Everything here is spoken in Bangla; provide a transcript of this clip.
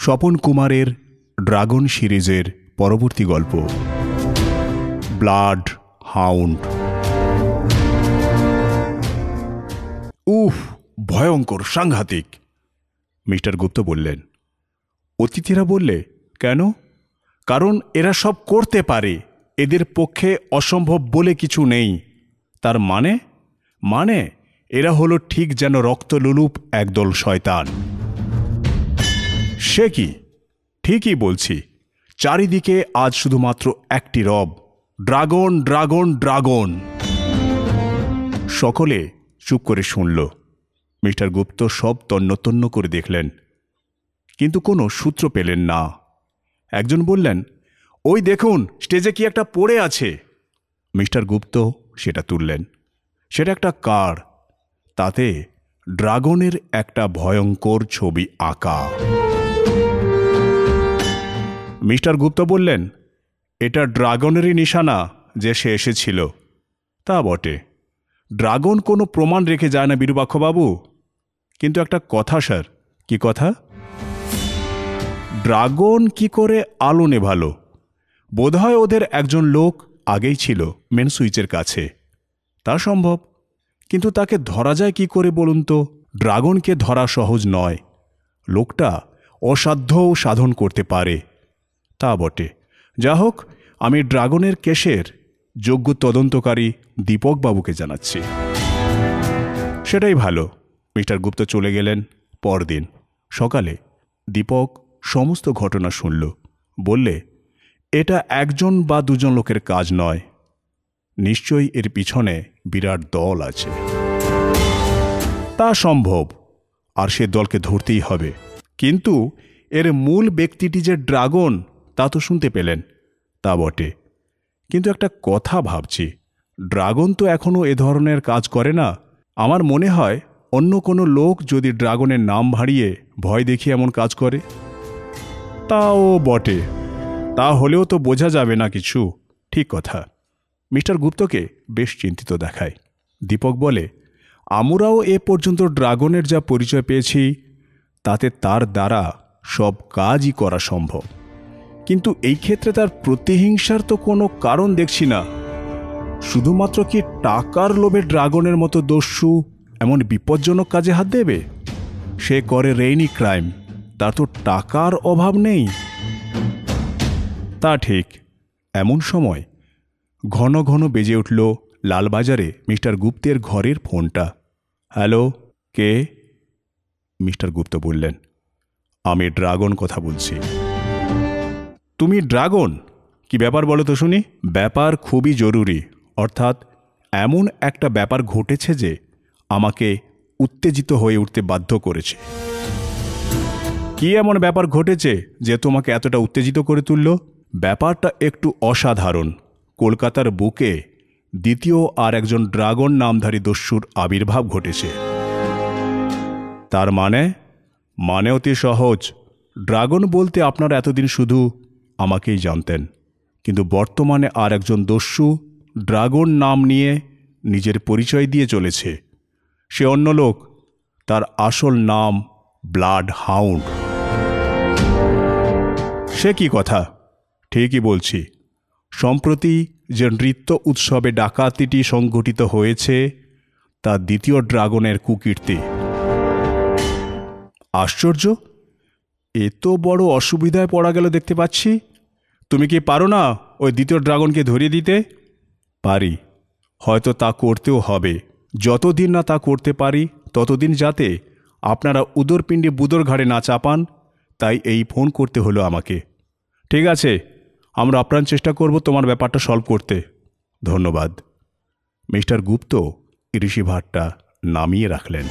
স্বপন কুমারের ড্রাগন সিরিজের পরবর্তী গল্প। Bloodhound. উফ, ভয়ঙ্কর, সাংঘাতিক। মিস্টার গুপ্ত বললেন, অতিথিরা বললে, কেন? কারণ এরা সব করতে পারে, এদের পক্ষে অসম্ভব বলে কিছু নেই। তার মানে? মানে এরা হলো ঠিক যেন রক্তলুলুপ একদল শয়তান। সে কি? ঠিকই বলছি। চারিদিকে আজ শুধুমাত্র একটি রব। Dragon dragon dragon. সকলে চুপ করে শুনল। মিস্টার গুপ্ত সব তন্নতন্ন করে দেখলেন। কিন্তু কোনো সূত্র পেলেন না। একজন বললেন, ওই দেখুন, স্টেজে কি একটা পড়ে আছে? মিস্টার গুপ্ত সেটা তুললেন। সেটা একটা কার? তাতে ড্রাগনের একটা ভয়ঙ্কর ছবি আঁকা। মিস্টার গুপ্ত বললেন, এটা ড্রাগনেরই নিশানা যে সে এসেছিল। তা বটে। ড্রাগন কোনো প্রমাণ রেখে যায় না বিরূপাক্ষবাবু। কিন্তু একটা কথা, স্যার। কি কথা? ড্রাগন কি করে আলো নেভালো? বোধহয় ওদের একজন লোক আগেই ছিল মেন সুইচের কাছে। তা সম্ভব। কিন্তু তাকে ধরা যায় কি করে বলুন তো? ড্রাগনকে ধরা সহজ নয়। লোকটা অসাধ্যও সাধন করতে পারে। তা বটে। যা হোক, আমি ড্রাগনের কেসের যোগ্য তদন্তকারী দীপকবাবুকে জানাচ্ছি। সেটাই ভালো, মিস্টার গুপ্ত চলে গেলেন পরদিন। সকালে দীপক সমস্ত ঘটনা শুনল। বললে, এটা একজন বা দুজন লোকের কাজ নয়। নিশ্চয়ই এর পিছনে বিরাট দল আছে। তা সম্ভব, আর সে দলকে ধরতেই হবে। কিন্তু এর মূল ব্যক্তিটি যে ড্রাগন তা তো শুনতে পেলেন। তা বটে। কিন্তু একটা কথা ভাবছি। ড্রাগন তো এখনও এ ধরনের কাজ করে না। আমার মনে হয় অন্য কোনো লোক যদি ড্রাগনের নাম ভাড়িয়ে ভয় দেখিয়ে এমন কাজ করে। তাও বটে। তা হলেও তো বোঝা যাবে না কিছু। ঠিক কথা। মিস্টার গুপ্তকে বেশ চিন্তিত দেখায়। দীপক বলে, আমরাও এ পর্যন্ত ড্রাগনের যা পরিচয় পেয়েছি, তাতে তার দ্বারা সব কাজই করা সম্ভব। কিন্তু এই ক্ষেত্রে তার প্রতিহিংসার তো কোনো কারণ দেখছি না। শুধুমাত্র কি টাকার লোভে ড্রাগনের মতো দস্যু এমন বিপজ্জনক কাজে হাত দেবে? সে করে রেইনি ক্রাইম, তার তো টাকার অভাব নেই। তা ঠিক, এমন সময় ঘন ঘন বেজে উঠল লালবাজারে মিস্টার গুপ্তের ঘরের ফোনটা। হ্যালো, কে? মিস্টার গুপ্ত বললেন, আমি ড্রাগন কথা বলছি। তুমি ড্রাগন? কি ব্যাপার বলো তো শুনি। ব্যাপার খুবই জরুরি। অর্থাৎ এমন একটা ব্যাপার ঘটেছে যে আমাকে উত্তেজিত হয়ে উঠতে বাধ্য করেছে। কি এমন ব্যাপার ঘটেছে যে তোমাকে এতটা উত্তেজিত করে তুলল? ব্যাপারটা একটু অসাধারণ। কলকাতার বুকে দ্বিতীয় আর একজন ড্রাগন নামধারী দস্যুর আবির্ভাব ঘটেছে। তার মানে? মানে অতি সহজ। ড্রাগন বলতে আপনার এতদিন শুধু আমাকেই জানতেন। কিন্তু বর্তমানে আর একজন দস্যু ড্রাগন নাম নিয়ে নিজের পরিচয় দিয়ে চলেছে। সে অন্য লোক। তার আসল নাম ব্লাড হাউন্ড। সে কি কথা? ঠিকই বলছি। সম্প্রতি যে নৃত্য উৎসবে ডাকাতিটি সংঘটিত হয়েছে, তা দ্বিতীয় ড্রাগনের কুকীর্তি। আশ্চর্য! এ তো বড় অসুবিধায় পড়া গেল দেখতে পাচ্ছি। তুমি কি পারো না ওই দ্বিতীয় ড্রাগনকে ধরিয়ে দিতে? পারি। হয়তো তা করতেও হবে। যতদিন না তা করতে পারি, ততদিন যাতে আপনারা উদরপিণ্ডে বুদর ঘাড়ে না চাপান, তাই এই ফোন করতে হলো আমাকে। ঠিক আছে, আমরা আপ্রাণ চেষ্টা করব তোমার ব্যাপারটা সলভ করতে। ধন্যবাদ। মিস্টার গুপ্ত ঋষিভাটটা নামিয়ে রাখলেন।